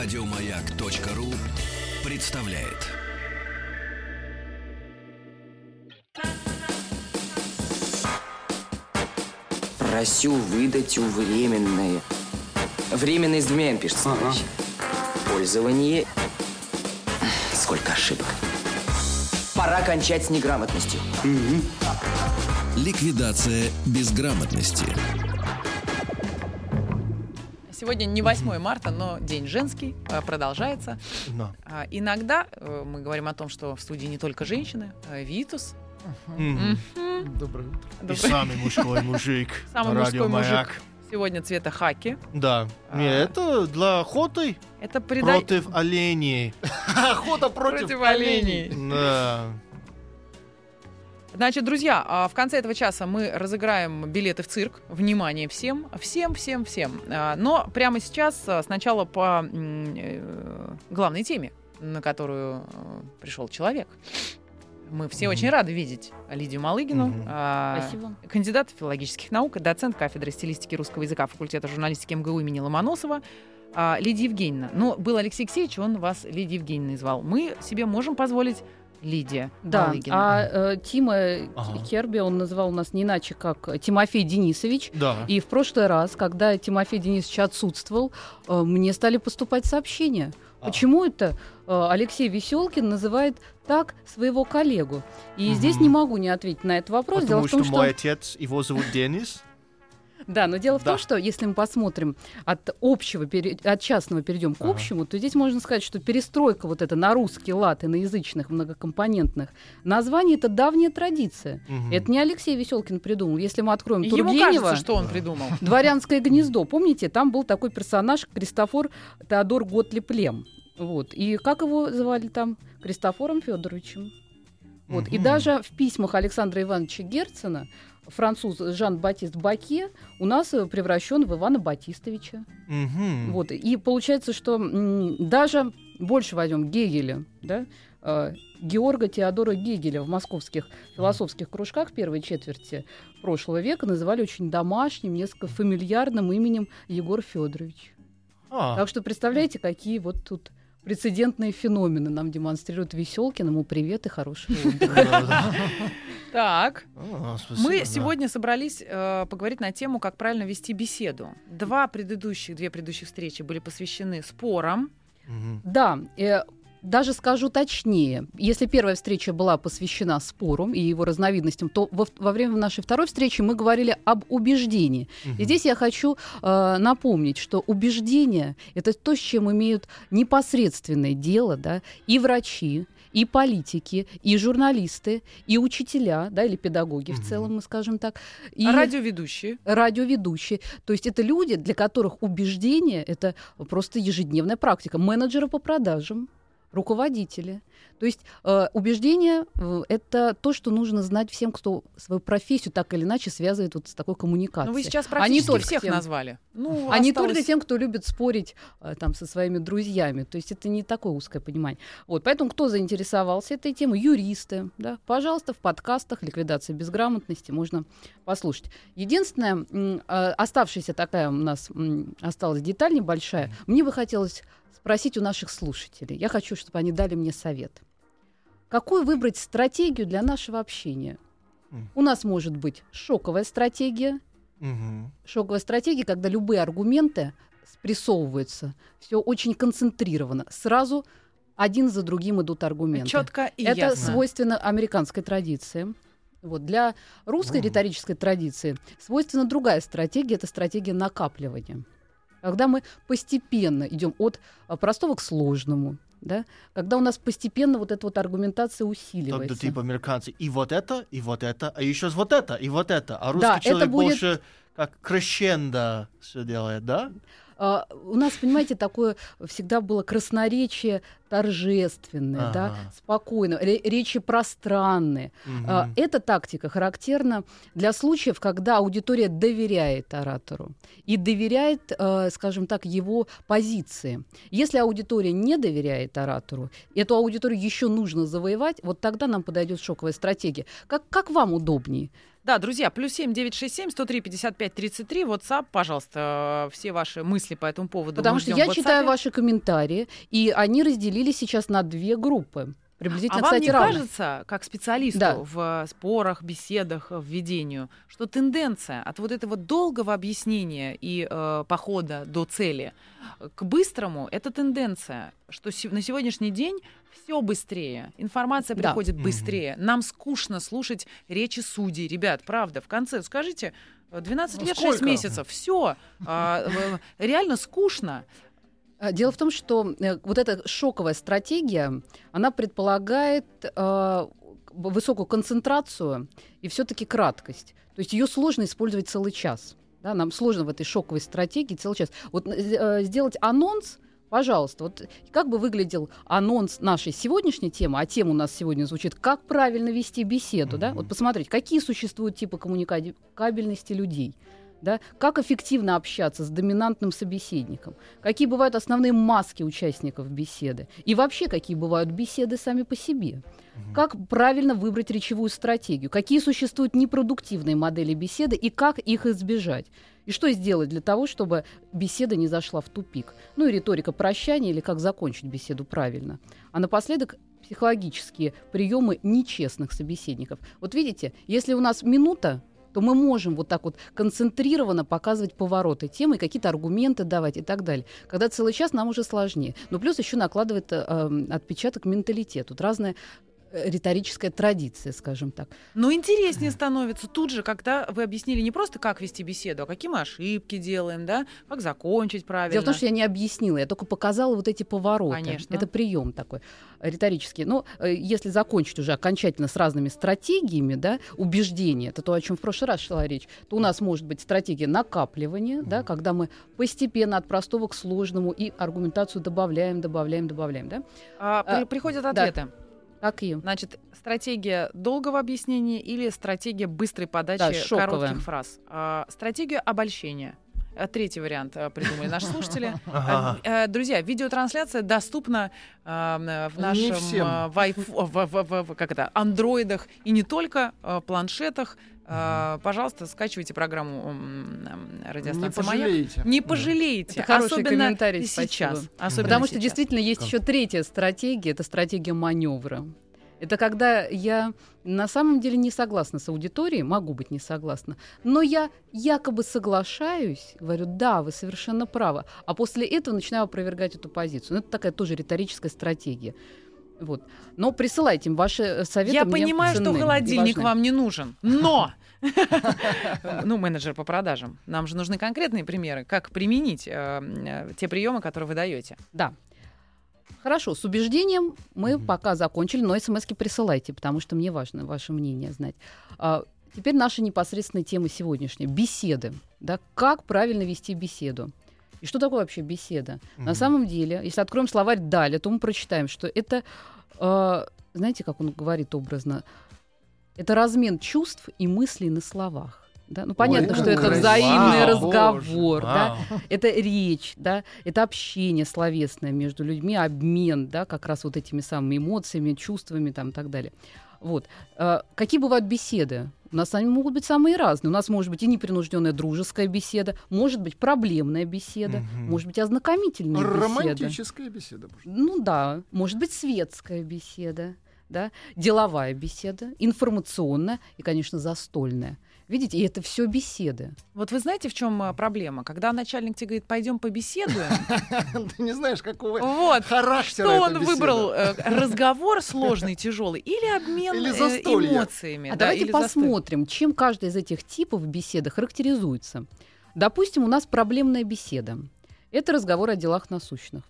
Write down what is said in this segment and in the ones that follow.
Радиомаяк.ру представляет. Просю выдать у временное. Временное с двумя «н» пишется. Ага. Пользование. Сколько ошибок. Пора кончать с неграмотностью. Ликвидация безграмотности. Сегодня не 8 марта, но день женский э, продолжается. Да. А, Иногда э, мы говорим о том, что в студии не только женщины, а Витус. Доброе утро. И самый мужской мужик. Самый мужской мужик. Сегодня цвета хаки. Да. А. Это для охоты Это против оленей. Охота Против оленей. Да. Значит, друзья, а в конце этого часа мы разыграем билеты в цирк. Внимание всем, всем, всем, всем. А, Но прямо сейчас а, сначала по э, главной теме, на которую э, пришел человек. Мы все Мгм. очень рады видеть Лидию Малыгину. Мгм. а, Спасибо. Кандидат филологических наук, доцент кафедры стилистики русского языка факультета журналистики МГУ имени Ломоносова. а, Лидия Евгеньевна. Но был Алексей Алексеевич, он вас Лидией Евгеньевной звал. Мы себе можем позволить Лидия Да, Малыгина. а э, Тима Ага. Керби, он называл нас не иначе, как Тимофей Денисович. Да. И в прошлый раз, когда Тимофей Денисович отсутствовал, э, мне стали поступать сообщения. А. Почему это э, Алексей Веселкин называет так своего коллегу? И здесь Мгм. не могу не ответить на этот вопрос. Дело Потому в том, что что... мой отец, его зовут Денис. Да, но дело в Да. том, что если мы посмотрим от общего, от частного перейдем к Ага. общему, то здесь можно сказать, что перестройка вот эта на русский лад и на язычных многокомпонентных названий это давняя традиция. Это не Алексей Веселкин придумал. Если мы откроем Ему Тургенева, кажется, что он придумал. Дворянское гнездо, помните, там был такой персонаж Кристофор Теодор Готлиб Лем. Вот. И как его звали там? Кристофором Федоровичем. Вот. И Мгм. даже в письмах Александра Ивановича Герцена француз Жан-Батист Баке у нас э, превращен в Ивана Батистовича. Мгм. Вот. И получается, что даже больше возьмем Гегеля, да, э, Георга Теодора Гегеля в московских философских кружках первой четверти прошлого века называли очень домашним, несколько фамильярным именем Егор Федорович. А, Так что представляете, какие вот тут прецедентные феномены нам демонстрирует Веселкин. Ему привет и хорошего отдыха. да-да. Так, мы сегодня собрались э, поговорить на тему, как правильно вести беседу. Два предыдущих, две предыдущих встречи были посвящены спорам. Да, э, даже скажу точнее, если первая встреча была посвящена спору и его разновидностям, то во, во время нашей второй встречи мы говорили об убеждении. И Мгм. здесь я хочу э, напомнить, что убеждение это то, с чем имеют непосредственное дело, да, и врачи, и политики, и журналисты, и учителя, да, или педагоги в Мгм. целом, мы скажем так, и А радиоведущие. радиоведущие. То есть это люди, для которых убеждение это просто ежедневная практика. Менеджеры по продажам, руководители. То есть э, убеждение э, это то, что нужно знать всем, кто свою профессию так или иначе связывает вот с такой коммуникацией. Ну, вы сейчас А не практически только всех тем. назвали. Ну, а не осталось- только тем, кто любит спорить э, там со своими друзьями. То есть это не такое узкое понимание. Вот, поэтому кто заинтересовался этой темой, юристы, да, пожалуйста, в подкастах «Ликвидация безграмотности» можно послушать. Единственная э, оставшаяся такая у нас м, осталась деталь небольшая. Мне бы хотелось спросить у наших слушателей. Я хочу, чтобы они дали мне совет. Какую выбрать стратегию для нашего общения? У нас может быть шоковая стратегия, Мгм. шоковая стратегия, когда любые аргументы спрессовываются, все очень концентрировано. Сразу один за другим идут аргументы. Четко и Это ясно. свойственно американской традиции. Вот. Для русской Мгм. риторической традиции свойственна другая стратегия, это стратегия накапливания. Когда мы постепенно идем от а, простого к сложному, да? когда у нас постепенно вот эта вот аргументация усиливается. Тогда типа американцы и вот это, и вот это, а еще вот это, и вот это. А русский Да, это человек будет- больше как крещендо все делает, да? А, у нас, понимаете, такое всегда было красноречие торжественное, да, Ага. спокойно, ре- речи пространные. А, Мгм. Эта тактика характерна для случаев, когда аудитория доверяет оратору и доверяет, э, скажем так, его позиции. Если аудитория не доверяет оратору, эту аудиторию еще нужно завоевать, вот тогда нам подойдет шоковая стратегия. Как, как вам удобнее? Да, друзья, плюс семь девять шесть семь сто три пятьдесят пять тридцать три. WhatsApp, пожалуйста, э, все ваши мысли по этому поводу. Потому что я читаю ваши комментарии, и они разделились сейчас на две группы. Приблизительно, а вам кстати, не равно. кажется, как специалисту Да. в э, спорах, беседах, в ведению, что тенденция от вот этого долгого объяснения и э, похода до цели э, к быстрому — это тенденция, что на сегодняшний день все быстрее, информация Да. приходит Мгм. быстрее. Нам скучно слушать речи судей. Ребят, правда, в конце скажите, э, 12 Ну, лет, 6 сколько? месяцев, все. реально скучно. А, Дело в том, что э, вот эта шоковая стратегия, она предполагает э, высокую концентрацию и все-таки краткость. То есть ее сложно использовать целый час. Да, нам сложно в этой шоковой стратегии целый час. Вот э, сделать анонс, пожалуйста, вот как бы выглядел анонс нашей сегодняшней темы, а тема у нас сегодня звучит «Как правильно вести беседу?», да? Мгм. Вот посмотреть, какие существуют типы коммуникабельности людей, да? как эффективно общаться с доминантным собеседником, какие бывают основные маски участников беседы и вообще какие бывают беседы сами по себе. Как правильно выбрать речевую стратегию, какие существуют непродуктивные модели беседы и как их избежать. И что сделать для того, чтобы беседа не зашла в тупик. Ну и риторика прощания или как закончить беседу правильно. А напоследок психологические приемы нечестных собеседников. Вот видите, если у нас минута, то мы можем вот так вот концентрированно показывать повороты темы, какие-то аргументы давать и так далее. Когда целый час, нам уже сложнее. Но плюс еще накладывает э, отпечаток менталитет. Тут разная э, риторическая традиция, скажем так. Но интереснее становится тут же, когда вы объяснили не просто, как вести беседу, а какие мы ошибки делаем, да, как закончить правильно. Дело в том, что я не объяснила, я только показала вот эти повороты. Конечно. Это прием такой риторический. Но э, если закончить уже окончательно с разными стратегиями, да, убеждения, это то, о чем в прошлый раз шла речь, то у нас может быть стратегия накапливания, да, когда мы постепенно от простого к сложному и аргументацию добавляем, добавляем, добавляем, да. А, А, приходят да. Какие? Значит, стратегия долгого объяснения или стратегия быстрой подачи Да, шоковая. коротких фраз. А, стратегия обольщения. А, Третий вариант а, придумали наши слушатели. А, Друзья, видеотрансляция доступна в нашем в- как это, андроидах и не только планшетах. А, Пожалуйста, скачивайте программу м, Не радиостанции «Маяк». пожалеете. Не пожалеете, Это хороший особенно комментарий, сейчас. Особенно Потому что сейчас. действительно есть еще третья стратегия, это стратегия маневра. Это когда я на самом деле не согласна с аудиторией, могу быть не согласна, но я якобы соглашаюсь, говорю, да, вы совершенно правы, а после этого начинаю опровергать эту позицию. Ну, это такая тоже риторическая стратегия. Вот. Но присылайте им ваши советы. Я понимаю, что ценны и холодильник вам не нужен, но... Ну, менеджер по продажам. Нам же нужны конкретные примеры, как применить э, э, те приемы, которые вы даете. Да. Хорошо, с убеждением мы Мгм. пока закончили, но смс-ки присылайте, потому что мне важно ваше мнение знать. А, теперь наша непосредственная тема сегодняшняя. Беседы. Да, как правильно вести беседу? И что такое вообще беседа? На Мгм. самом деле, если откроем словарь Даля, то мы прочитаем, что это, э, знаете, как он говорит образно, это размен чувств и мыслей на словах. Да? Ну, понятно, Ой, что это красиво. взаимный Вау, разговор, боже, да, вау. это речь, да, это общение словесное между людьми, обмен, да, как раз вот этими самыми эмоциями, чувствами там и так далее. Вот. Э, Какие бывают беседы? У нас они могут быть самые разные. У нас может быть и непринужденная дружеская беседа, может быть проблемная беседа, Мгм. может быть ознакомительная беседа. Романтическая беседа. может. Ну да, может быть светская беседа, да, деловая беседа, информационная и, конечно, застольная. Видите, и это все беседы. Вот вы знаете, в чем э, проблема? Когда начальник тебе говорит, пойдем побеседуем, Ты не знаешь, какого вот, характера что он выбрал? э, Разговор сложный, тяжелый или обмен э, эмоциями? А да, давайте посмотрим, чем каждый из этих типов беседы характеризуется. Допустим, у нас проблемная беседа. Это разговор о делах насущных.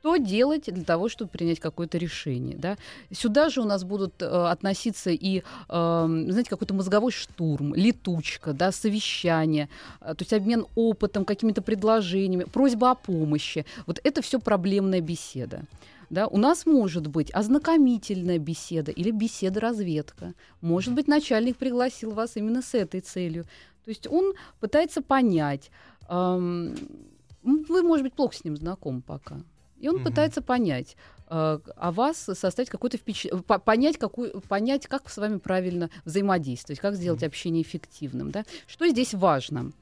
Что делать для того, чтобы принять какое-то решение? Да? Сюда же у нас будут э, относиться и, э, знаете, какой-то мозговой штурм, летучка, да, совещание, э, то есть обмен опытом, какими-то предложениями, просьба о помощи. Вот это все проблемная беседа. Да, у нас может быть ознакомительная беседа или беседа-разведка. Может быть, начальник пригласил вас именно с этой целью. То есть он пытается понять. эм, вы, может быть, плохо с ним знакомы пока. И он Мгм. пытается понять, э, о вас составить какое-то впечатление, понять, какую, понять, как с вами правильно взаимодействовать, как сделать общение эффективным. Да? Что здесь важно?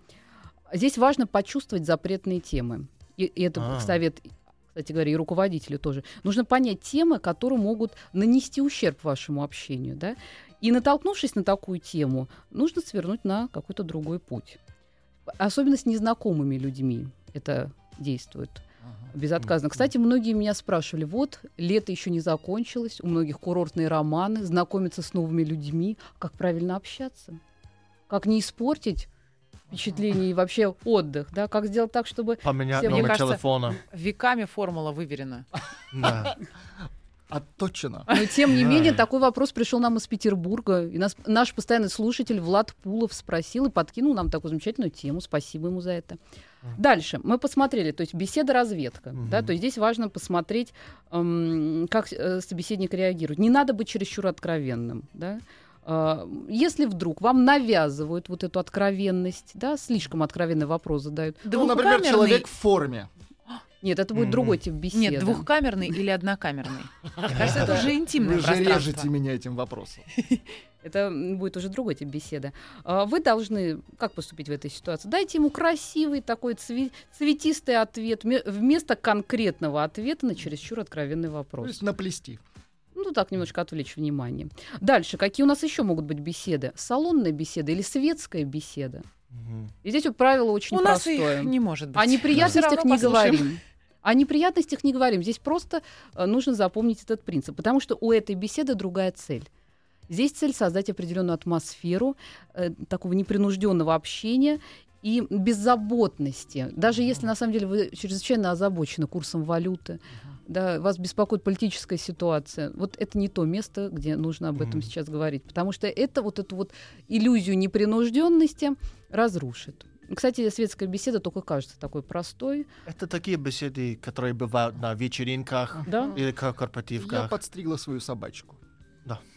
Здесь важно почувствовать запретные темы. И, и это А. совет, кстати говоря, и руководителю тоже. Нужно понять темы, которые могут нанести ущерб вашему общению. Да? И натолкнувшись на такую тему, нужно свернуть на какой-то другой путь. Особенно с незнакомыми людьми это действует безотказно. Кстати, многие меня спрашивали, вот, лето еще не закончилось, у многих курортные романы, знакомиться с новыми людьми, как правильно общаться, как не испортить впечатление и вообще отдых, да, как сделать так, чтобы... Поменять Все, мне номер кажется, телефона. Веками формула выверена. Да. Отточено. Но тем не менее, такой вопрос пришел нам из Петербурга, и нас, наш постоянный слушатель Влад Пулов спросил и подкинул нам такую замечательную тему, спасибо ему за это. Дальше мы посмотрели, то есть беседа-разведка, да, Мгм. то есть здесь важно посмотреть, эм, как э, собеседник реагирует. Не надо быть чересчур откровенным, да. А, Если вдруг вам навязывают вот эту откровенность, да, слишком откровенный вопрос задают. Ну, например, человек в форме. Нет, это будет другой тип беседы. Нет, двухкамерный или однокамерный. Мне кажется, это уже интимное Вы же режете меня этим вопросом. Это будет уже другой тип беседы. А, Вы должны как поступить в этой ситуации? Дайте ему красивый такой цве- цветистый ответ ме- вместо конкретного ответа на чересчур откровенный То вопрос. есть наплести. Ну, так немножко отвлечь внимание. Дальше, какие у нас еще могут быть беседы? Салонная беседа или светская беседа? Мгм. И здесь вот правило очень У нас простое. их не может быть. О неприятностях равно не послушаем. говорим. О неприятностях не говорим. Здесь просто э, нужно запомнить этот принцип, потому что у этой беседы другая цель. Здесь цель создать определенную атмосферу э, такого непринужденного общения и беззаботности. Даже если на самом деле вы чрезвычайно озабочены курсом валюты, да, вас беспокоит политическая ситуация, вот это не то место, где нужно об этом Мгм. сейчас говорить, потому что это вот эту вот иллюзию непринужденности разрушит. Кстати, светская беседа только кажется такой простой, Это такие беседы, которые бывают на вечеринках да? или ка- Я корпоративках. подстригла свою собачку.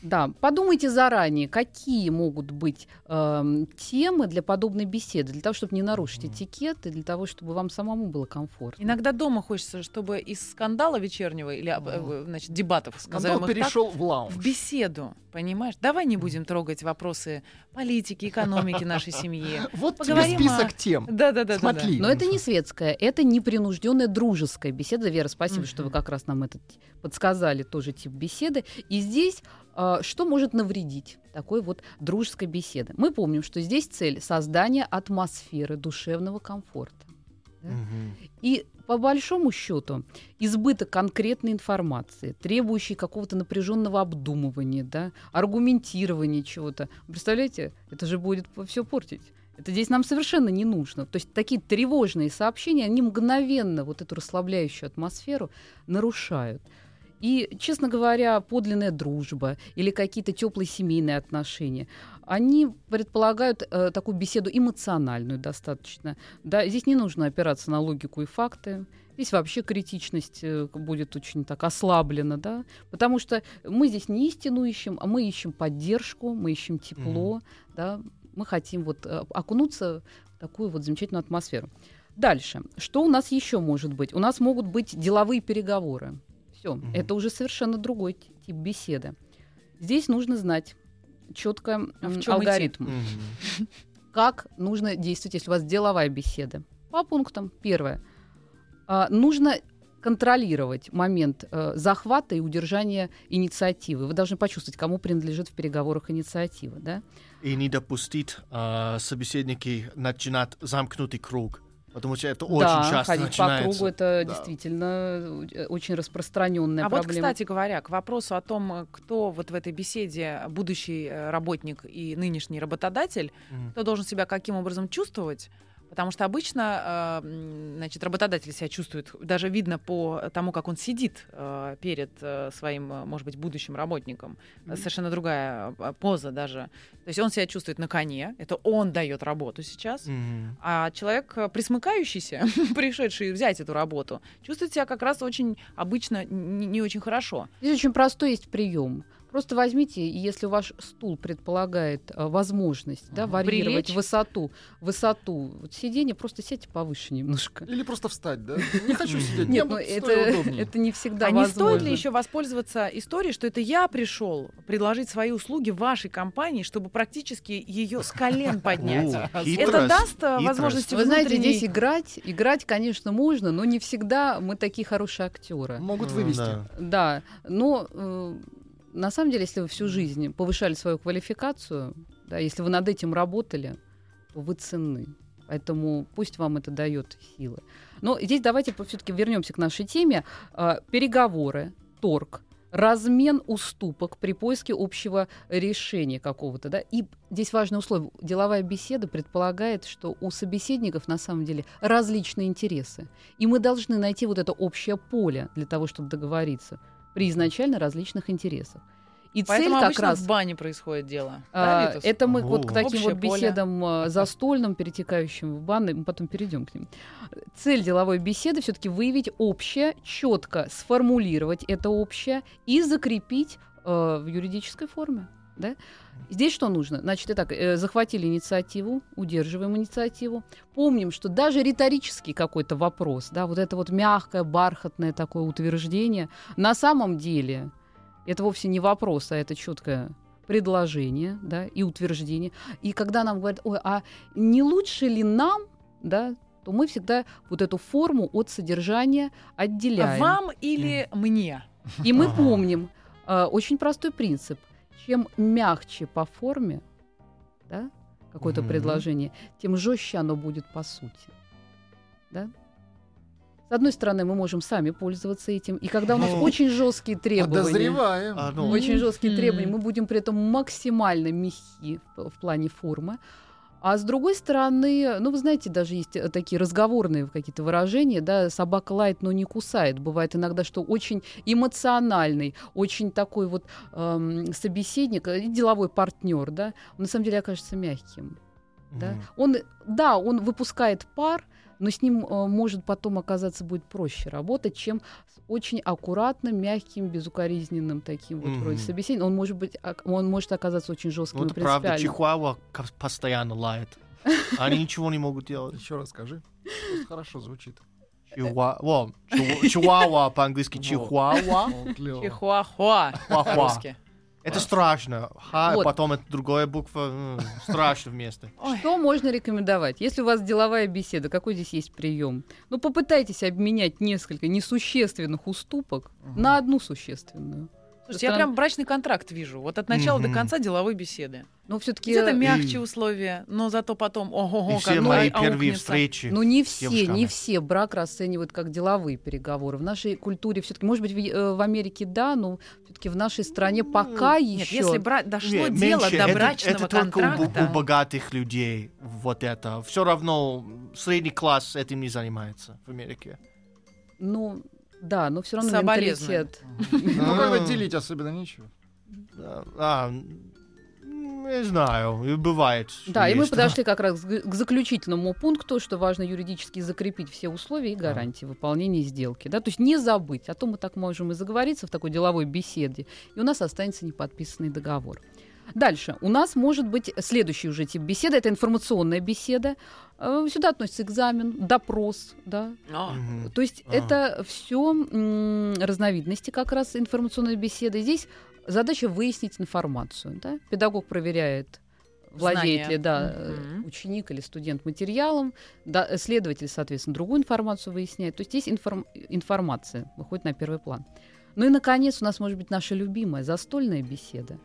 Да, подумайте заранее, какие могут быть эм, темы для подобной беседы, для того, чтобы не нарушить этикет и для того, чтобы вам самому было комфортно. Иногда дома хочется, чтобы из скандала вечернего или э, значит, дебатов, Скандал их так, перешел в лаунж. в беседу, понимаешь? Давай не будем трогать вопросы политики, экономики нашей семьи. Вот тебе список о- тем. Да-да-да. Смотри. Но это не светская, это непринужденная дружеская беседа. Вера, спасибо, что вы как раз нам этот подсказали тоже тип беседы. И здесь что может навредить такой вот дружеской беседы? Мы помним, что здесь цель создания атмосферы душевного комфорта. да? Мгм. И по большому счету избыток конкретной информации, требующей какого-то напряженного обдумывания, да, аргументирования чего-то. Представляете, это же будет все портить. Это здесь нам совершенно не нужно. То есть такие тревожные сообщения, они мгновенно вот эту расслабляющую атмосферу нарушают. И, честно говоря, подлинная дружба или какие-то теплые семейные отношения, они предполагают э, такую беседу эмоциональную достаточно. Да, здесь не нужно опираться на логику и факты. Здесь вообще критичность э, будет очень так ослаблена, да, потому что мы здесь не истину ищем, а мы ищем поддержку, мы ищем тепло, да, мы хотим вот э, окунуться в такую вот замечательную атмосферу. Дальше, что у нас еще может быть? У нас могут быть деловые переговоры. Все, Мгм. это уже совершенно другой тип беседы. Здесь нужно знать четко А в м, чём алгоритм Мгм. как нужно действовать, если у вас деловая беседа. По пунктам. Первое. А, нужно контролировать момент э, захвата и удержания инициативы. Вы должны почувствовать, кому принадлежит в переговорах инициатива. Да? И не допустить а, собеседники начинать замкнутый круг. Потому что это очень да, часто ходить начинается. по кругу это Да. действительно э, очень распространенная А вот, проблема. кстати говоря, к вопросу о том, э, кто вот в этой беседе будущий э, работник и нынешний работодатель, Мгм. кто должен себя каким образом чувствовать, потому что обычно, м, значит, работодатель себя чувствует, даже видно по тому, как он сидит э, перед э, своим, может быть, будущим работником, Э, совершенно другая э, поза даже. То есть он себя чувствует на коне, это он дает работу сейчас, Мгм. а человек, э, присмыкающийся, пришедший взять эту работу, чувствует себя как раз очень обычно не, не очень хорошо. Здесь очень простой есть прием. Просто возьмите, и если ваш стул предполагает э, возможность да, варьировать Прилечь. высоту, высоту вот сиденья, просто сядьте повыше немножко. Или просто встать, да? Не хочу сидеть. Нет, мне ну это, это не всегда а не возможно. стоит ли еще воспользоваться историей, что это я пришел предложить свои услуги вашей компании, чтобы практически ее с колен поднять? Это даст возможности Вы знаете, здесь играть, играть, конечно, можно, но не всегда мы такие хорошие актеры. Могут вывести. да. Да, но э, на самом деле, если вы всю жизнь повышали свою квалификацию, да, если вы над этим работали, то вы ценны. Поэтому пусть вам это дает силы. Но здесь давайте все-таки вернемся к нашей теме. А, переговоры, торг, размен уступок при поиске общего решения какого-то. Да? И здесь важное условие. Деловая беседа предполагает, что у собеседников на самом деле различные интересы. И мы должны найти вот это общее поле для того, чтобы договориться при изначально различных интересах. И Поэтому цель как обычно раз... в бане происходит дело. А, Да, это мы вот к таким Общее вот поле. беседам а, застольным, перетекающим в банны, мы потом перейдем к ним. Цель деловой беседы все-таки выявить общее, четко сформулировать это общее и закрепить э, в юридической форме. Да? Здесь что нужно? Значит, итак, э, захватили инициативу, удерживаем инициативу. Помним, что даже риторический какой-то вопрос, да, вот это вот мягкое, бархатное такое утверждение, на самом деле это вовсе не вопрос, а это четкое предложение, да, и утверждение. И когда нам говорят, ой, а не лучше ли нам, да, то мы всегда вот эту форму от содержания отделяем. Вам или мне? И мы помним э, очень простой принцип. Чем мягче по форме, да, какое-то Мгм. предложение, тем жестче оно будет по сути. Да? С одной стороны, мы можем сами пользоваться этим, и когда у нас Ну, очень жесткие требования, Подозреваем. А, ну, очень жесткие требования, мы будем при этом максимально мягки в, в плане формы. А с другой стороны, ну, вы знаете, даже есть э, такие разговорные какие-то выражения, да, собака лает, но не кусает. Бывает иногда, что очень эмоциональный, очень такой вот эм, собеседник, э, деловой партнер, да, он на самом деле окажется мягким. Да? Мгм. Он, да, он выпускает пар, но с ним э, может потом оказаться будет проще работать, чем с очень аккуратным, мягким, безукоризненным таким вот вроде Мгм. собеседником. Он может быть, ак- он может оказаться очень жестким Ну, и правда, принципиальным. чихуахуа ка- постоянно лает. Они ничего не могут делать. Еще раз скажи. Просто хорошо звучит. Чихуа- Во, чиху- Чихуахуа по-английски Вот. чихуахуа. Чихуахуа. Это страшно. Ха, Вот. потом это другая буква. м, Страшно вместе. Ой. Что можно рекомендовать? Если у вас деловая беседа, какой здесь есть прием? Ну, попытайтесь обменять несколько несущественных уступок на одну существенную. Слушайте, я прям брачный контракт вижу. Вот от начала до Мгм. конца деловой беседы. Но все-таки Где-то И- мягче условия, но зато потом ого-го, И как все ну, мои а- первые аукнется. встречи. Ну, не все, девушками. не все брак расценивают как деловые переговоры. В нашей культуре все-таки, может быть, в, э, в Америке да, но все-таки в нашей стране пока Нет, еще. если бра- дошло Не, дело меньше. до Это- брачного это только у, бу- контракта. у богатых людей вот это. Все равно средний класс этим не занимается в Америке. Ну, да, но все равно менталитет. Ну, как бы М. делить особенно нечего. А, а, не знаю, и бывает. Да, и мы подошли как раз к к заключительному пункту, что важно юридически закрепить все условия и гарантии выполнения сделки. Да? То есть не забыть, а то мы так можем и заговориться в такой деловой беседе, и у нас останется неподписанный договор. Дальше. У нас может быть следующий уже тип беседы. Это информационная беседа. Э, Сюда относится экзамен, допрос, да, А, Мгм. то есть Ага. это все разновидности как раз информационной беседы. Здесь задача выяснить информацию. Да? Педагог проверяет, владеет Знания. ли да, Мгм. ученик или студент материалом, да, следователь, соответственно, другую информацию выясняет. То есть здесь информ- информация выходит на первый план. Ну и, наконец, у нас может быть наша любимая застольная беседа.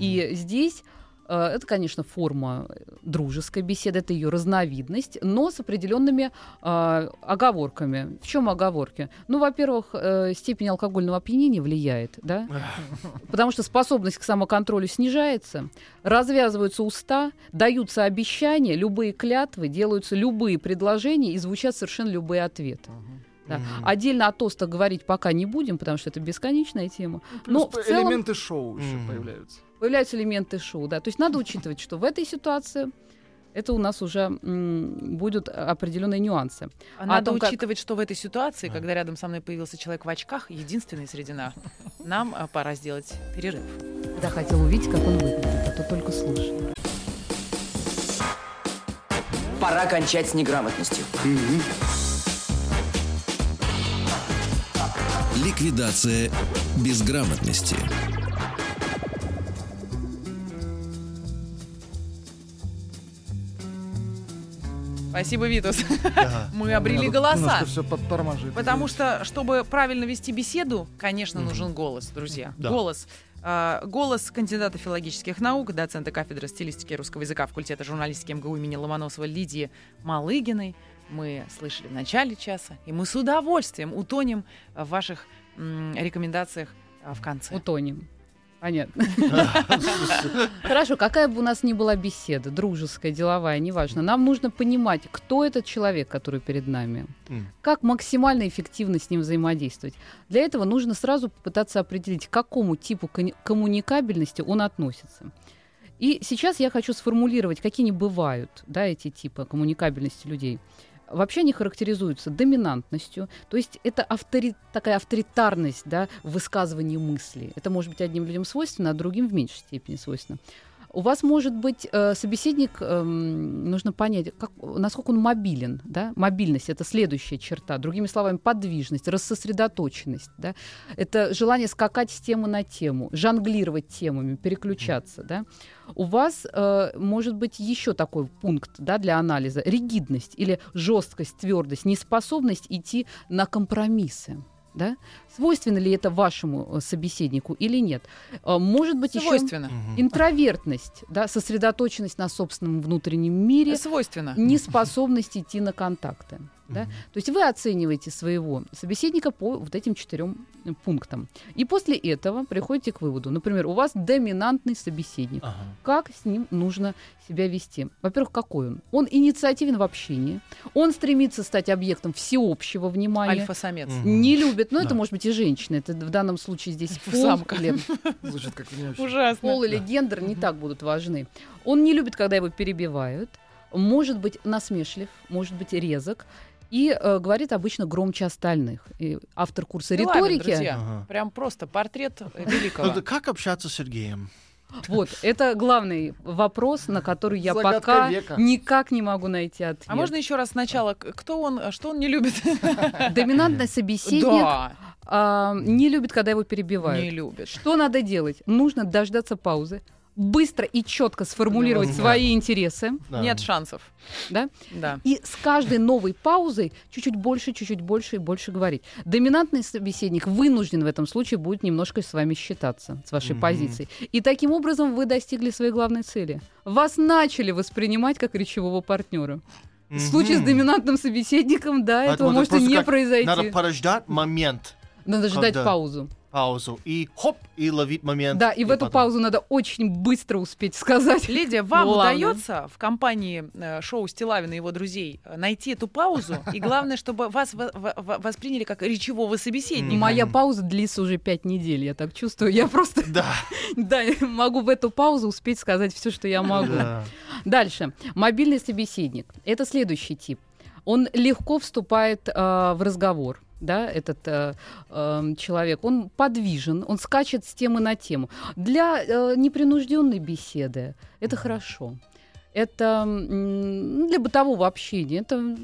И здесь э, это, конечно, форма э, дружеской беседы, это ее разновидность, но с определенными э, оговорками. В чем оговорки? Ну, во-первых, э, степень алкогольного опьянения влияет, да, потому что способность к самоконтролю снижается, развязываются уста, даются обещания, любые клятвы, делаются любые предложения и звучат совершенно любые ответы. да. Мгм. Отдельно о тостах говорить пока не будем, потому что это бесконечная тема. Плюс Но в целом- элементы шоу еще Мгм. появляются. Появляются элементы шоу, да. То есть надо учитывать, что в этой ситуации это у нас уже м, будут определенные нюансы. А надо том, как- учитывать, что в этой ситуации, Да. когда рядом со мной появился человек в очках, единственный среди нас, нам а, пора сделать перерыв. Да, хотел увидеть, как он выглядит, а то только слушал. Пора кончать с неграмотностью. Ликвидация безграмотности. Спасибо, Витус. Да. Мы обрели голоса. Все подтормаживает. Потому что, чтобы правильно вести беседу, конечно, нужен голос, друзья. Да. Голос. А, Голос кандидата филологических наук, доцента кафедры стилистики русского языка факультета журналистики МГУ имени Ломоносова Лидии Малыгиной мы слышали в начале часа, и мы с удовольствием утонем в ваших м, рекомендациях а, в конце. Утонем. Понятно. Хорошо, какая бы у нас ни была беседа, дружеская, деловая, неважно, нам нужно понимать, кто этот человек, который перед нами, как максимально эффективно с ним взаимодействовать. Для этого нужно сразу попытаться определить, к какому типу коммуникабельности он относится. И сейчас я хочу сформулировать, какие они бывают, да, эти типы коммуникабельности людей. Вообще они характеризуются доминантностью, то есть это автори- такая авторитарность да, в высказывании мысли. Это может быть одним людям свойственно, а другим в меньшей степени свойственно. У вас может быть э, собеседник, эм, нужно понять, как, насколько он мобилен. Да? Мобильность — это следующая черта. Другими словами, подвижность, рассосредоточенность. Да? Это желание скакать с темы на тему, жонглировать темами, переключаться. Да? У вас э, может быть еще такой пункт да, для анализа. Ригидность или жесткость, твердость, неспособность идти на компромиссы. Да? Свойственно ли это вашему э, собеседнику или нет? Э, Может быть, еще Свойственно. интровертность, да, сосредоточенность на собственном внутреннем мире, Свойственно. неспособность идти на контакты. Да? То есть вы оцениваете своего собеседника по вот этим четырем э, пунктам. И после этого приходите к выводу. Например, у вас доминантный собеседник. Ага. Как с ним нужно себя вести? Во-первых, какой он? Он инициативен в общении. Он стремится стать объектом всеобщего внимания. Альфа-самец. Мгм. Не любит, ну Да. это может быть и женщина, это в данном случае здесь пол Самка. или Звучит как. Ужасно. пол или гендер не так будут важны. Он не любит, когда его перебивают, может быть насмешлив, может быть резок и э, говорит обычно громче остальных. И автор курса Пиламен, риторики. друзья. Ага. Прям просто портрет Ну, великого. да Как общаться с Сергеем? Вот, это главный вопрос, на который я Загадка пока века. никак не могу найти ответ. А можно еще раз сначала, кто он, а что он не любит? Доминантный собеседник Да, а, не любит, когда его перебивают. не любит. Что надо делать? Нужно дождаться паузы, быстро и четко сформулировать свои интересы, Да. Нет шансов. да? Да. И с каждой новой паузой чуть-чуть больше, чуть-чуть больше и больше говорить. Доминантный собеседник вынужден в этом случае будет немножко с вами считаться, с вашей Мгм. позицией. И таким образом вы достигли своей главной цели. Вас начали воспринимать как речевого партнера. В случае с доминантным собеседником, да, Поэтому этого это может и не произойти. Надо подождать момент, Надо ждать когда- паузу. Паузу, и хоп, и ловить момент. Да, и в эту потом- паузу надо очень быстро успеть сказать. Лидия, вам Ну, ладно. удается в компании э, шоу Стилавина и его друзей э, найти эту паузу? И главное, чтобы вас во- во- восприняли как речевого собеседника. Моя пауза длится уже пять недель, я так чувствую. Я просто, Да. да, могу в эту паузу успеть сказать все, что я могу. да. Дальше. Мобильный собеседник. Это следующий тип. Он легко вступает э, в разговор. Да, этот э, э, человек, он подвижен, он скачет с темы на тему. Для э, непринужденной беседы это хорошо. Это ну, для бытового общения. Это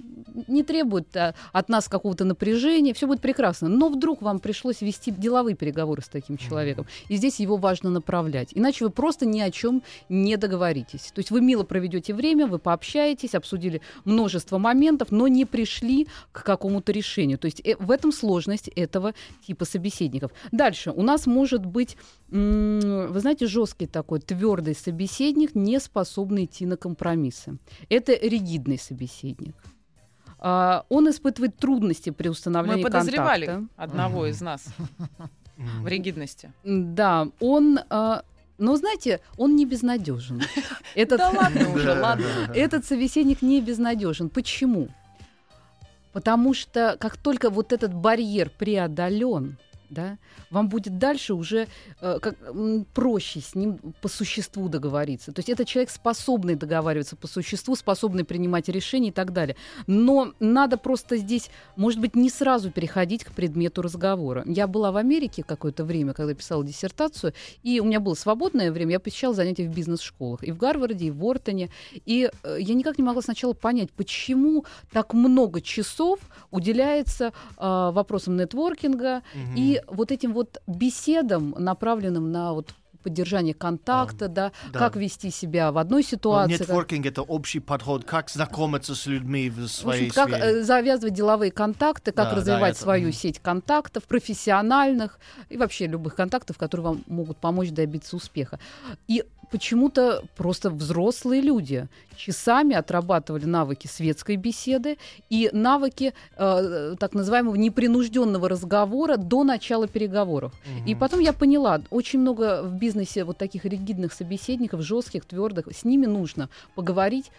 не требует э, от нас какого-то напряжения. Все будет прекрасно. Но вдруг вам пришлось вести деловые переговоры с таким человеком. И здесь его важно направлять. Иначе вы просто ни о чем не договоритесь. То есть вы мило проведете время, вы пообщаетесь, обсудили множество моментов, но не пришли к какому-то решению. То есть э, в этом сложность этого типа собеседников. Дальше у нас может быть, вы знаете, жесткий такой твердый собеседник, не способный идти на компромиссы. Это ригидный собеседник. А, Он испытывает трудности при установлении Мы подозревали контакта. одного из нас в ригидности. Да, он, а, но знаете, он не безнадежен. Этот, Да ладно уже, ладно. этот собеседник не безнадежен. Почему? Потому что как только вот этот барьер преодолен, да, вам будет дальше уже э, как, проще с ним по существу договориться. То есть это человек, способный договариваться по существу, способный принимать решения и так далее. Но надо просто здесь, может быть, не сразу переходить к предмету разговора. Я была в Америке какое-то время, когда писала диссертацию, и у меня было свободное время, я посещала занятия в бизнес-школах и в Гарварде, и в Ортоне. И э, я никак не могла сначала понять, почему так много часов уделяется э, вопросам нетворкинга Мгм. и вот этим вот беседам, направленным на вот поддержание контакта, да, да. как вести себя в одной Но ситуации. как- Нетворкинг — это общий подход, как знакомиться с людьми в в своей общем, как сфере. э, завязывать деловые контакты, как Да, да, развивать это, свою сеть контактов, профессиональных и вообще любых контактов, которые вам могут помочь добиться успеха. И почему-то просто взрослые люди часами отрабатывали навыки светской беседы и навыки э, так называемого непринужденного разговора до начала переговоров. И Мгм. потом я поняла, очень много в бизнесе вот таких ригидных собеседников, жестких, твердых, с ними нужно поговорить.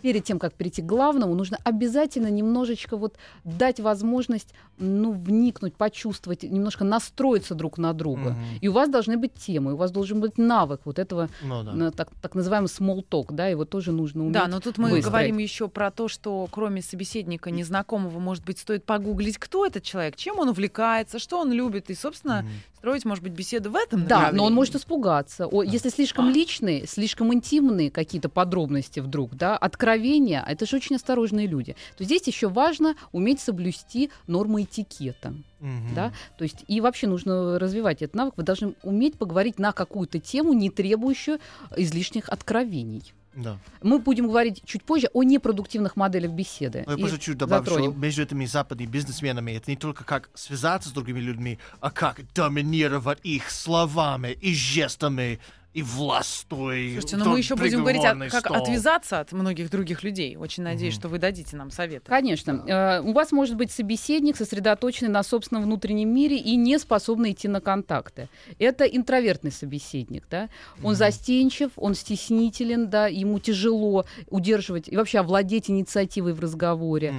Перед тем, как перейти к главному, нужно обязательно немножечко вот дать возможность, ну, вникнуть, почувствовать, немножко настроиться друг на друга. Мгм. И у вас должны быть темы, у вас должен быть навык вот этого Ну да. э, так, так называемый small talk, да, его тоже нужно уметь. Да, но тут мы выстроить. говорим еще про то, что кроме собеседника незнакомого, может быть, стоит погуглить, кто этот человек, чем он увлекается, что он любит, и, собственно, Мгм. Строить, может быть, беседу в этом Да, но он может испугаться. О, если слишком личные, слишком интимные какие-то подробности вдруг, да, откровения, а это же очень осторожные люди, то здесь еще важно уметь соблюсти нормы этикета. Мгм. Да? То есть и вообще нужно развивать этот навык. Вы должны уметь поговорить на какую-то тему, не требующую излишних откровений. Да. Мы будем говорить чуть позже о непродуктивных моделях беседы. Но я И просто чуть добавлю, что затронем. между этими западными бизнесменами это не только как связаться с другими людьми, а как доминировать их словами и жестами и властой. Слушайте, но мы еще будем говорить, о- как стол. отвязаться от многих других людей. Очень надеюсь, Мгм. что вы дадите нам советы. Конечно. Э, У вас может быть собеседник, сосредоточенный на собственном внутреннем мире и не способный идти на контакты. Это интровертный собеседник, да? Он Мгм. застенчив, он стеснителен, да, ему тяжело удерживать и вообще овладеть инициативой в разговоре. М.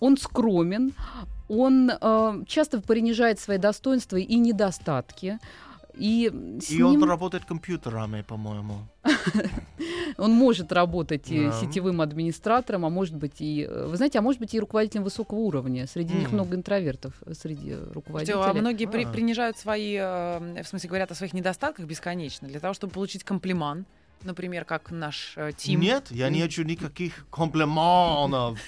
Он скромен, он э, часто принижает свои достоинства и недостатки. И с И он ним работает компьютерами, по-моему. он может работать и Да. сетевым администратором, а может быть и, э, вы знаете, а может быть и руководителем высокого уровня. Среди них много интровертов э, среди руководителей. а многие при- А. принижают свои, э, в смысле, говорят о своих недостатках бесконечно, для того, чтобы получить комплимент, например, как наш э, Тим. Нет, я не хочу никаких комплиментов.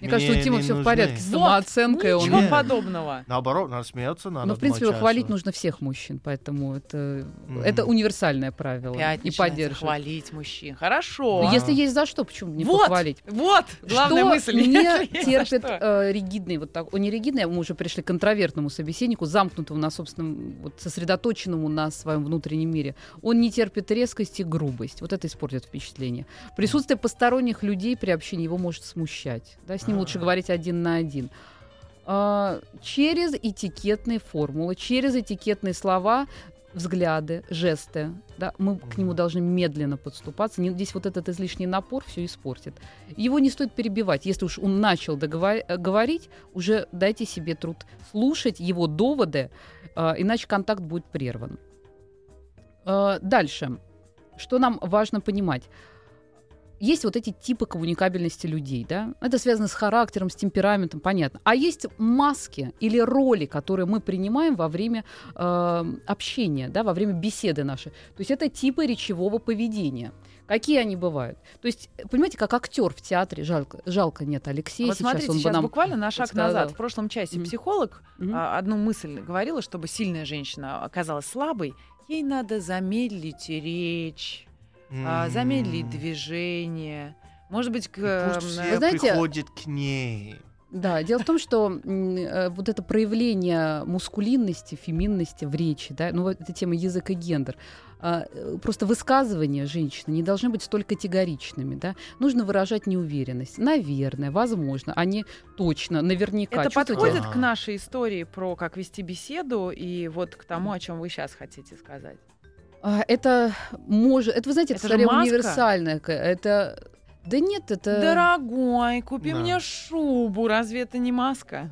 Мне кажется, у Тима все в порядке с Вот, самооценкой. он- Ничего Нет. подобного. Наоборот, надо смеяться, надо Ну, в принципе, хвалить нужно всех мужчин, поэтому это, Мгм. это универсальное правило. Опять и поддерживать. хвалить мужчин. Хорошо. Ну, Если есть за что, почему не вот, похвалить? вот, главная что мысль. не терпит э, ригидный, вот так, о, не ригидный, а мы уже пришли к интровертному собеседнику, замкнутому на собственном, вот, сосредоточенному на своем внутреннем мире. Он не терпит резкость и грубость. Вот это испортит впечатление. Присутствие посторонних людей при общении его может смущать. Да, с ним лучше говорить один на один. А, через этикетные формулы, через этикетные слова, взгляды, жесты. Да, мы к нему должны медленно подступаться. Не- Здесь вот этот излишний напор все испортит. Его не стоит перебивать. Если уж он начал договор- э, говорить, уже дайте себе труд слушать его доводы, а, иначе контакт будет прерван. А, Дальше. Что нам важно понимать? Есть вот эти типы коммуникабельности людей, да? Это связано с характером, с темпераментом, понятно. А есть маски или роли, которые мы принимаем во время э, общения, да, во время беседы нашей. То есть это типы речевого поведения. Какие они бывают? То есть, понимаете, как актер в театре, жалко, жалко нет Алексея, Вот сейчас смотрите, он сейчас нам... буквально на шаг подсказал. назад. В прошлом часе Мгм. психолог Мгм. а, одну мысль говорила, чтобы сильная женщина оказалась слабой, ей надо замедлить речь, а, замедлить движение. Может быть, к, Пусть все Вы знаете- приходят к ней. Да, дело в том, что э, вот это проявление мускулинности, феминности в речи, да, ну вот эта тема язык и гендер, а, э, просто высказывания женщины не должны быть столь категоричными, да. Нужно выражать неуверенность. Наверное, возможно, а не точно, наверняка. Это Чувствуете? подходит к нашей истории про как вести беседу и вот к тому, о чем вы сейчас хотите сказать. А, Это может, это вы знаете, это, Это скорее маска. универсальное, это Да нет, это Дорогой, купи Да. мне шубу. Разве это не маска?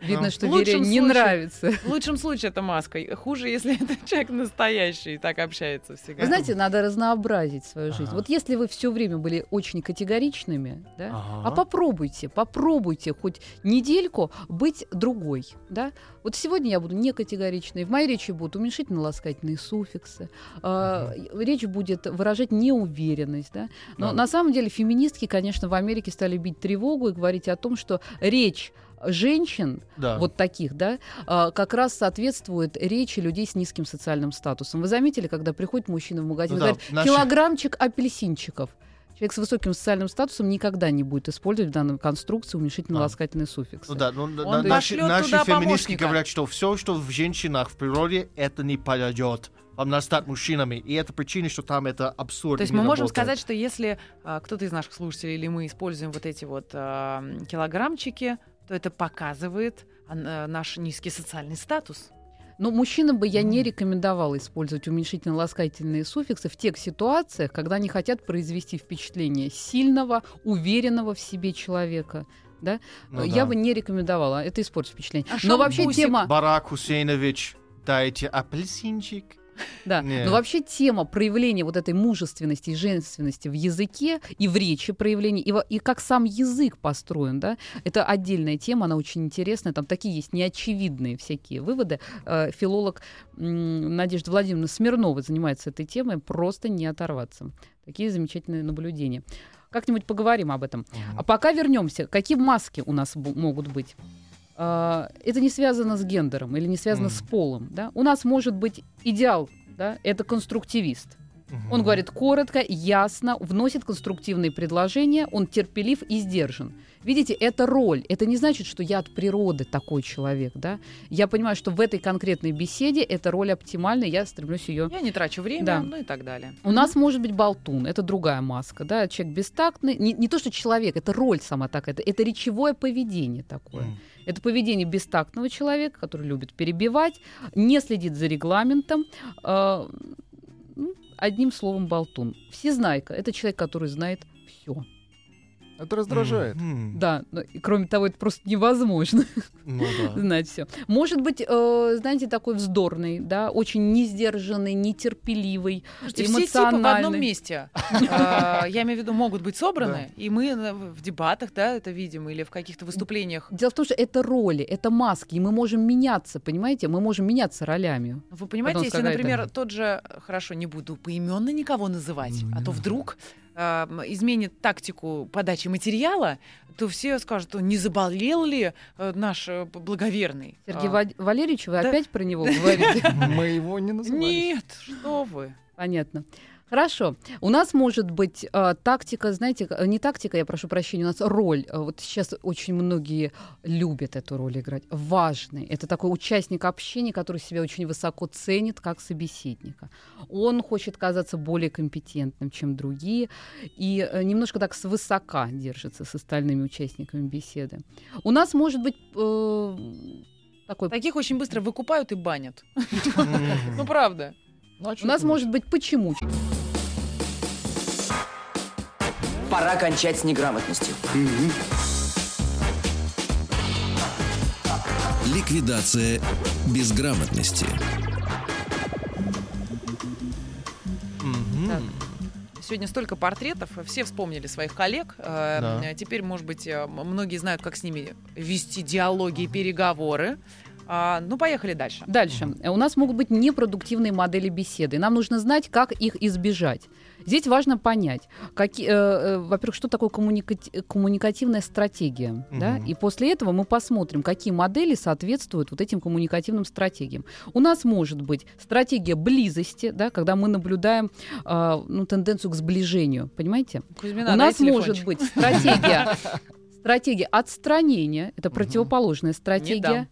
Видно, ну, что Вере не случае- нравится. В лучшем случае это маска. Хуже, если это человек настоящий и так общается всегда. Вы знаете, надо разнообразить свою жизнь. Ага. Вот если вы все время были очень категоричными, да, а попробуйте, попробуйте хоть недельку быть другой, да. Вот сегодня я буду не категоричной, в моей речи будут уменьшительно-ласкательные суффиксы, э, речь будет выражать неуверенность, да. Но на самом деле феминистки, конечно, в Америке стали бить тревогу и говорить о том, что речь женщин Да. вот таких, да, а, как раз соответствует речи людей с низким социальным статусом. Вы заметили, когда приходит мужчина в магазин Ну и да, говорит, наши- килограммчик апельсинчиков. Человек с высоким социальным статусом никогда не будет использовать в данной конструкции уменьшительно-ласкательные суффиксы. Ну да, ну, Он наши, наши феминистки помощника. говорят, что все, что в женщинах в природе, это не подойдет. Вам надо стать мужчинами. И это причина, что там это абсурд. То есть мы можем работает. сказать, что если а, кто-то из наших слушателей или мы используем вот эти вот а, килограммчики, то это показывает а, н- наш низкий социальный статус. Но мужчинам бы я не рекомендовала использовать уменьшительно-ласкательные суффиксы в тех ситуациях, когда они хотят произвести впечатление сильного, уверенного в себе человека. Да? Ну я да. бы не рекомендовала. Это испортит впечатление. А Но вообще Бусик? тема... Барак Хусейнович, дайте апельсинчик. Да. Не. Но вообще тема проявления вот этой мужественности и женственности в языке и в речи проявления, и, и как сам язык построен, да, это отдельная тема, она очень интересная. Там такие есть неочевидные всякие выводы. Э, филолог Надежда Владимировна Смирнова занимается этой темой, просто не оторваться. Такие замечательные наблюдения. Как-нибудь поговорим об этом. А пока вернемся. Какие маски у нас могут быть? А, это не связано с гендером или не связано Мгм. с полом. Да? У нас может быть идеал, да, это конструктивист. Мгм. Он говорит коротко, ясно, вносит конструктивные предложения, он терпелив и сдержан. Видите, это роль. Это не значит, что я от природы такой человек, да. Я понимаю, что в этой конкретной беседе эта роль оптимальная, я стремлюсь ее Я не трачу время, Да. ну и так далее. у нас может быть болтун, это другая маска, да, человек бестактный, не, не то что человек, это роль сама такая, это, это речевое поведение такое. М. Это поведение бестактного человека, который любит перебивать, не следит за регламентом. э, ну, одним словом, болтун. Всезнайка — это человек, который знает все. Это раздражает. Мгм. Да, но и кроме того, это просто невозможно Ну да. знать все. Может быть, э, знаете, такой вздорный, да, очень несдержанный, нетерпеливый, Слушайте, все типы в одном эмоциональный. месте. А, Я имею в виду, могут быть собраны, и мы на- в дебатах, да, это видим, или в каких-то выступлениях. Дело в том, что это роли, это маски, и мы можем меняться, понимаете? Мы можем меняться ролями. Вы понимаете, если, например, тот же, хорошо, не буду поименно никого называть, Ну, а то вдруг изменит тактику подачи материала, то все скажут, не заболел ли э, наш э, благоверный? Сергей А, Ва- Валерьевич, вы да. опять про него говорите? Мы его не называли. Нет, что вы. Понятно. Хорошо. У нас может быть э, тактика, знаете, э, не тактика, я прошу прощения, у нас роль. Э, Вот сейчас очень многие любят эту роль играть. Важный. Это такой участник общения, который себя очень высоко ценит как собеседника. Он хочет казаться более компетентным, чем другие, и э, немножко так свысока держится с остальными участниками беседы. У нас может быть э, такой Таких очень быстро выкупают и банят. Ну, правда. Ну, а У нас может быть почему? Пора кончать с неграмотностью. Ликвидация безграмотности. Так. Сегодня столько портретов, все вспомнили своих коллег. Э, Да. Теперь, может быть, э, многие знают, как с ними вести диалоги и переговоры. А, ну, поехали дальше. Дальше. Э, У нас могут быть непродуктивные модели беседы. Нам нужно знать, как их избежать. Здесь важно понять, какие, э, э, во-первых, что такое коммуникати- коммуникативная стратегия. Да? Мгм. И после этого мы посмотрим, какие модели соответствуют вот этим коммуникативным стратегиям. У нас может быть стратегия близости, да, когда мы наблюдаем э, ну, тенденцию к сближению. Понимаете? Кузьмина, У нас может быть стратегия, стратегия отстранения, это противоположная стратегия.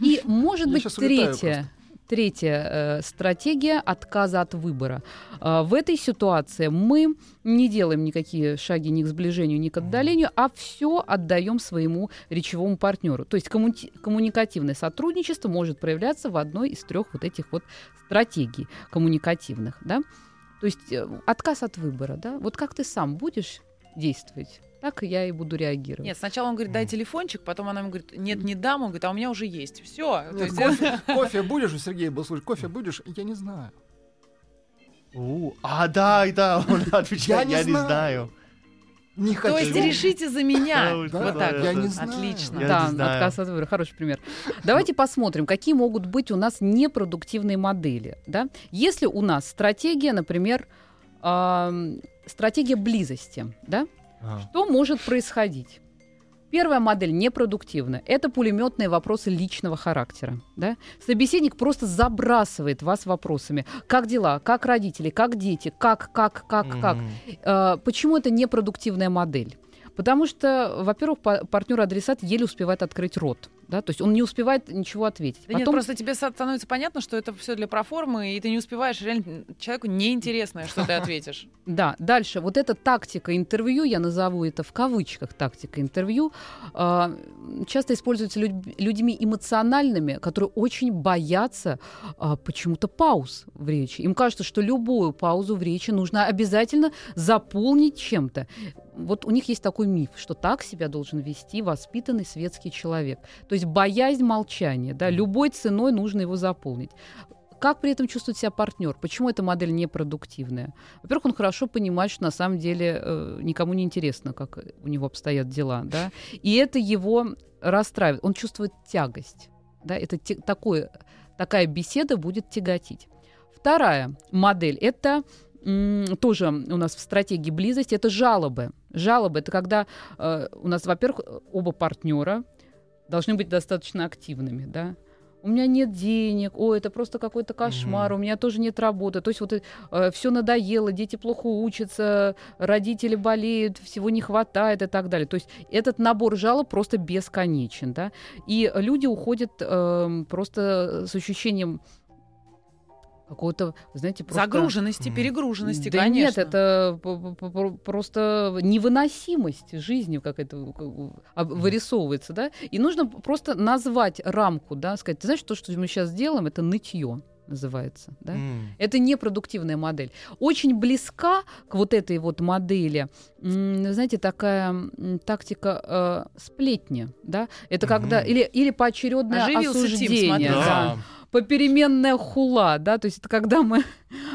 И может быть третья, третья э, стратегия отказа от выбора. А, в этой ситуации мы не делаем никакие шаги ни к сближению, ни к отдалению, а все отдаем своему речевому партнеру. То есть коммути- коммуникативное сотрудничество может проявляться в одной из трех вот этих вот стратегий коммуникативных, да. То есть э, отказ от выбора, да. Вот как ты сам будешь действовать, так я и буду реагировать. Нет, сначала он говорит, дай телефончик, потом она ему говорит, нет, не дам, он говорит, а у меня уже есть. Все. Кофе, кофе будешь? У Сергея был случай. Кофе будешь? Я не знаю. У, А, да, да, он отвечает, я не знаю. знаю. Не хочу. То есть решите за меня. Вот так. Я не знаю. Отлично. Да, отказ от выбора. Хороший пример. Давайте посмотрим, какие могут быть у нас непродуктивные модели. Да? Если у нас стратегия, например, стратегия близости, да? А. что может происходить? Первая модель непродуктивна. Это пулеметные вопросы личного характера. Да? Собеседник просто забрасывает вас вопросами. Как дела? Как родители? Как дети? Как, как, как, как? Мгм. Э, Почему это непродуктивная модель? Потому что, во-первых, партнер-адресат еле успевает открыть рот. Да? То есть он не успевает ничего ответить. Да нет, Потом- просто тебе становится понятно, что это все для проформы, и ты не успеваешь, реально человеку неинтересно, что ты ответишь. Да, дальше. Вот эта тактика интервью, я назову это в кавычках тактика интервью, а, часто используется людь- людьми эмоциональными, которые очень боятся а, почему-то пауз в речи. Им кажется, что любую паузу в речи нужно обязательно заполнить чем-то. Вот у них есть такой миф, что так себя должен вести воспитанный светский человек. То есть боязнь молчания, да, любой ценой нужно его заполнить. Как при этом чувствует себя партнер? Почему эта модель непродуктивная? Во-первых, он хорошо понимает, что на самом деле э, никому не интересно, как у него обстоят дела, да, и это его расстраивает. Он чувствует тягость, да, это те- такое, такая беседа будет тяготить. Вторая модель – это м, тоже у нас в стратегии близости, это жалобы. Жалобы – это когда э, у нас, во-первых, оба партнера должны быть достаточно активными, да, у меня нет денег, о, это просто какой-то кошмар, у меня тоже нет работы. То есть вот все надоело, дети плохо учатся, родители болеют, всего не хватает и так далее. То есть этот набор жалоб просто бесконечен, да. И люди уходят эм, просто с ощущением какого-то, знаете, просто... Загруженности, перегруженности, да конечно. нет, это п- просто невыносимость жизни, как это э, об- вырисовывается, да. И нужно просто назвать рамку, да, сказать, ты знаешь, то, что мы сейчас делаем, это нытье называется, да. М. Это непродуктивная модель. Очень близка к вот этой вот модели, знаете, такая тактика э, сплетни, да. Это когда Мгм. или или поочередное Оживился Тим, осуждение, да Да. Попеременная хула, да, то есть это когда мы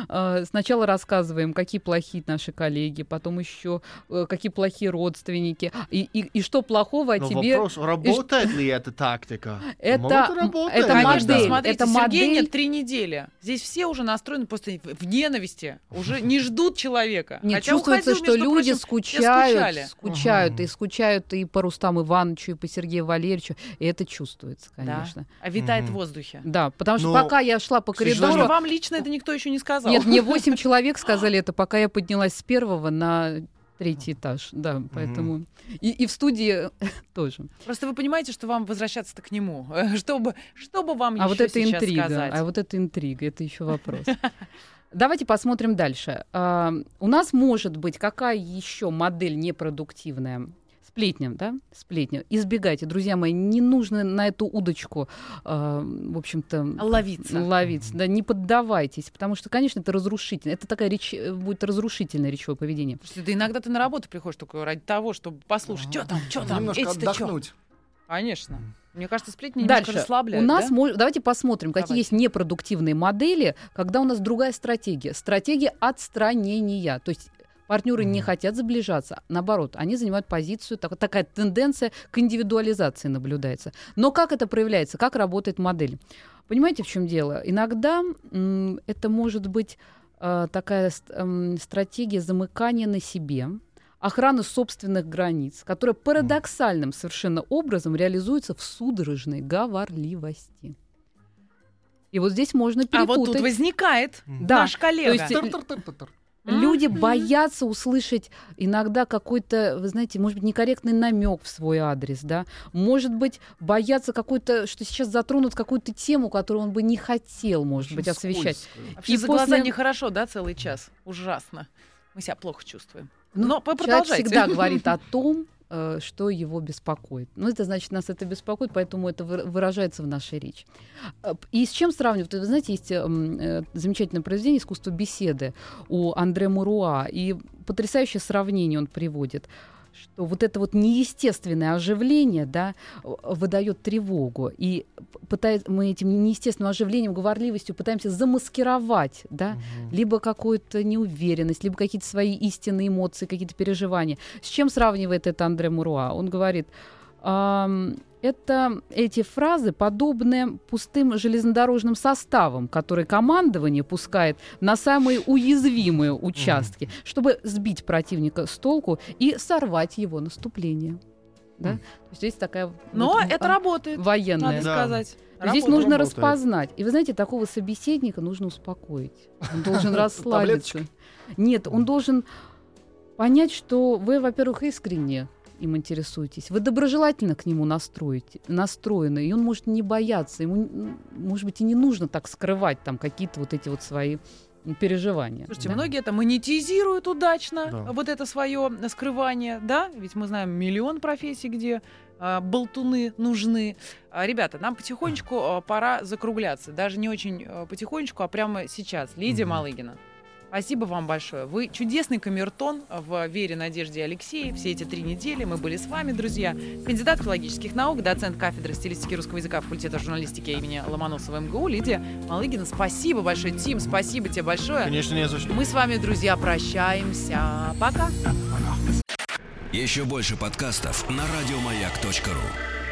э, сначала рассказываем, какие плохие наши коллеги, потом еще э, какие плохие родственники, и, и, и что плохого о Но тебе. вопрос, работает ли эта тактика? Это- Может, это Конечно, модель, смотрите, это Сергея модель. нет три недели. Здесь все уже настроены просто в ненависти. Уже не ждут человека. Нет, Хотя чувствуется, уходил, что между люди прочим, скучают, скучают, Ага. и скучают и по Рустаму Ивановичу, и по Сергею Валерьевичу, и это чувствуется, конечно. А витает Мгм. в воздухе. Да, потому что Но, пока я шла по коридору, Вам лично это никто еще не сказал. Нет, мне восемь человек сказали это, пока я поднялась с первого на третий этаж. Да, поэтому... И, и в студии тоже. Просто вы понимаете, что вам возвращаться-то к нему. Чтобы, чтобы вам а еще вот это сейчас интрига. сказать. А вот это интрига, это еще вопрос. Давайте посмотрим дальше. А, у нас может быть какая еще модель непродуктивная? Сплетня, да? Сплетня. Избегайте, друзья мои, не нужно на эту удочку, а, в общем-то, Ловиться. ловиться. Да, не поддавайтесь, потому что, конечно, это разрушительно. Это такая речь, э, будет разрушительное речевое поведение. Слушайте, да иногда ты на работу приходишь только ради того, чтобы послушать, что там, что там, Немножко отдохнуть. Конечно. Мне кажется, сплетни немножко Дальше. расслабляют, у нас да? мож- давайте посмотрим, какие Давайте. есть непродуктивные модели, когда у нас другая стратегия. Стратегия отстранения. То есть партнеры не Мгм. хотят заближаться. Наоборот, они занимают позицию, так- такая тенденция к индивидуализации наблюдается. Но как это проявляется? Как работает модель? Понимаете, в чем дело? Иногда м, это может быть э, такая ст- эм, стратегия замыкания на себе, охраны собственных границ, которая парадоксальным совершенно образом реализуется в судорожной говорливости. И вот здесь можно А перепутать. вот тут возникает Да, наш коллега. то есть, э. Люди боятся услышать иногда какой-то, вы знаете, может быть, некорректный намек в свой адрес, да, может быть, боятся какой-то, что сейчас затронут какую-то тему, которую он бы не хотел, может быть, Очень освещать. скользко. Вообще И за глаза после- нехорошо, да, целый час? Ужасно. Мы себя плохо чувствуем. Ну, Но продолжайте. всегда говорит о том, что его беспокоит. Ну, это значит, нас это беспокоит, поэтому это вы- выражается в нашей речи. Э, И с чем сравнивать? Вы знаете, есть э, замечательное произведение «Искусство беседы» у Андре Муруа, и потрясающее сравнение он приводит что вот это вот неестественное оживление, да, выдает тревогу. И пытает, мы этим неестественным оживлением, говорливостью пытаемся замаскировать, да, либо какую-то неуверенность, либо какие-то свои истинные эмоции, какие-то переживания. С чем сравнивает это Андре Муруа? Он говорит, «Ам, это эти фразы подобны пустым железнодорожным составам, которые командование пускает на самые уязвимые участки, чтобы сбить противника с толку и сорвать его наступление. Да? То есть здесь такая Но вот, это а, работает, военная. надо Да. сказать. Здесь Работает. нужно работает. распознать. И вы знаете, такого собеседника нужно успокоить. Он должен расслабиться. Нет, он должен понять, что вы, во-первых, искренне им интересуетесь. Вы доброжелательно к нему настроите, настроены, и он может не бояться. Ему, может быть, и не нужно так скрывать там какие-то вот эти вот свои переживания. Слушайте, Да. многие это монетизируют удачно, Да. вот это свое скрывание, да? Ведь мы знаем миллион профессий, где а, болтуны нужны. А, ребята, нам потихонечку а, пора закругляться. Даже не очень а, потихонечку, а прямо сейчас. Лидия Мгм. Малыгина. Спасибо вам большое. Вы чудесный камертон в Вере, Надежде и Алексее. Все эти три недели мы были с вами, друзья. Кандидат филологических наук, доцент кафедры стилистики русского языка факультета журналистики имени Ломоносова МГУ Лидия Малыгина. Спасибо большое, Тим, спасибо тебе большое. Конечно, не за что. Мы с вами, друзья, прощаемся. Пока. Еще больше подкастов на радиомаяк.ру.